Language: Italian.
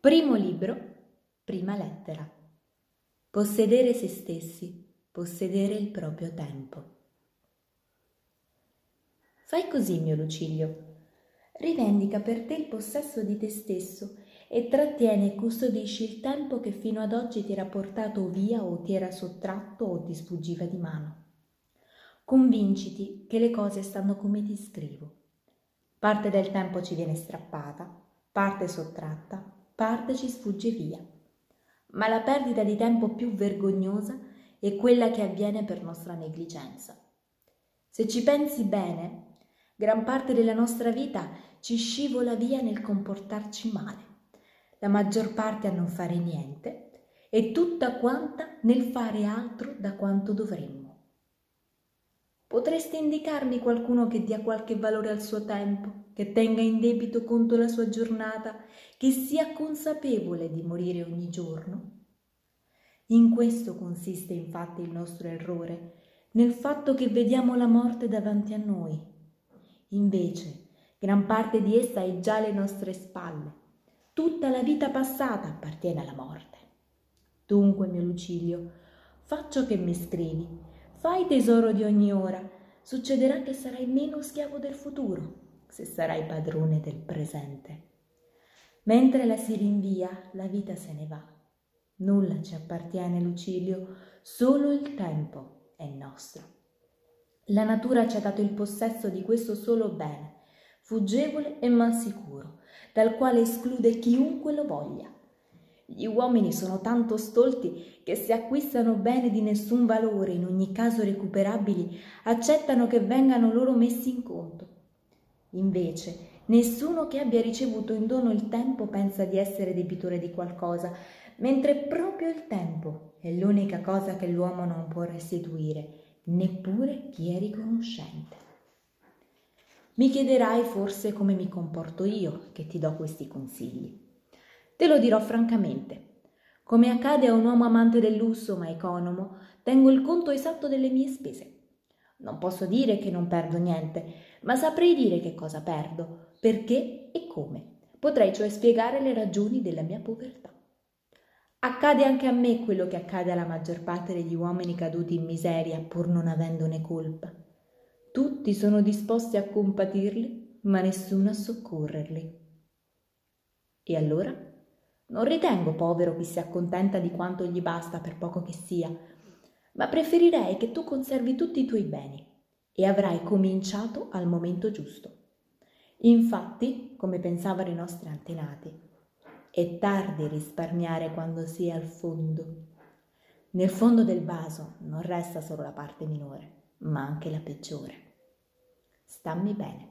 Primo libro, prima lettera. Possedere se stessi, possedere il proprio tempo. Fai così, mio Lucilio. Rivendica per te il possesso di te stesso e trattiene e custodisci il tempo che fino ad oggi ti era portato via o ti era sottratto o ti sfuggiva di mano. Convinciti che le cose stanno come ti scrivo. Parte del tempo ci viene strappata, parte sottratta, parte ci sfugge via. Ma la perdita di tempo più vergognosa è quella che avviene per nostra negligenza. Se ci pensi bene, gran parte della nostra vita ci scivola via nel comportarci male, la maggior parte a non fare niente e tutta quanta nel fare altro da quanto dovremmo. Potresti indicarmi qualcuno che dia qualche valore al suo tempo, che tenga in debito conto la sua giornata, che sia consapevole di morire ogni giorno? In questo consiste infatti il nostro errore, nel fatto che vediamo la morte davanti a noi. Invece, gran parte di essa è già alle nostre spalle. Tutta la vita passata appartiene alla morte. Dunque, mio Lucilio, faccio che mi scrivi Fai tesoro di ogni ora, succederà che sarai meno schiavo del futuro se sarai padrone del presente. Mentre la si rinvia, la vita se ne va. Nulla ci appartiene, Lucilio, solo il tempo è nostro. La natura ci ha dato il possesso di questo solo bene, fuggevole e mal sicuro, dal quale esclude chiunque lo voglia. Gli uomini sono tanto stolti che se acquistano beni di nessun valore, in ogni caso recuperabili, accettano che vengano loro messi in conto. Invece, nessuno che abbia ricevuto in dono il tempo pensa di essere debitore di qualcosa, mentre proprio il tempo è l'unica cosa che l'uomo non può restituire, neppure chi è riconoscente. Mi chiederai forse come mi comporto io che ti do questi consigli. Te lo dirò francamente. Come accade a un uomo amante del lusso ma economo, tengo il conto esatto delle mie spese. Non posso dire che non perdo niente, ma saprei dire che cosa perdo, perché e come. Potrei cioè spiegare le ragioni della mia povertà. Accade anche a me quello che accade alla maggior parte degli uomini caduti in miseria pur non avendone colpa. Tutti sono disposti a compatirli, ma nessuno a soccorrerli. E allora? Non ritengo povero chi si accontenta di quanto gli basta per poco che sia, ma preferirei che tu conservi tutti i tuoi beni e avrai cominciato al momento giusto. Infatti, come pensavano i nostri antenati, è tardi risparmiare quando si è al fondo. Nel fondo del vaso non resta solo la parte minore, ma anche la peggiore. Stammi bene.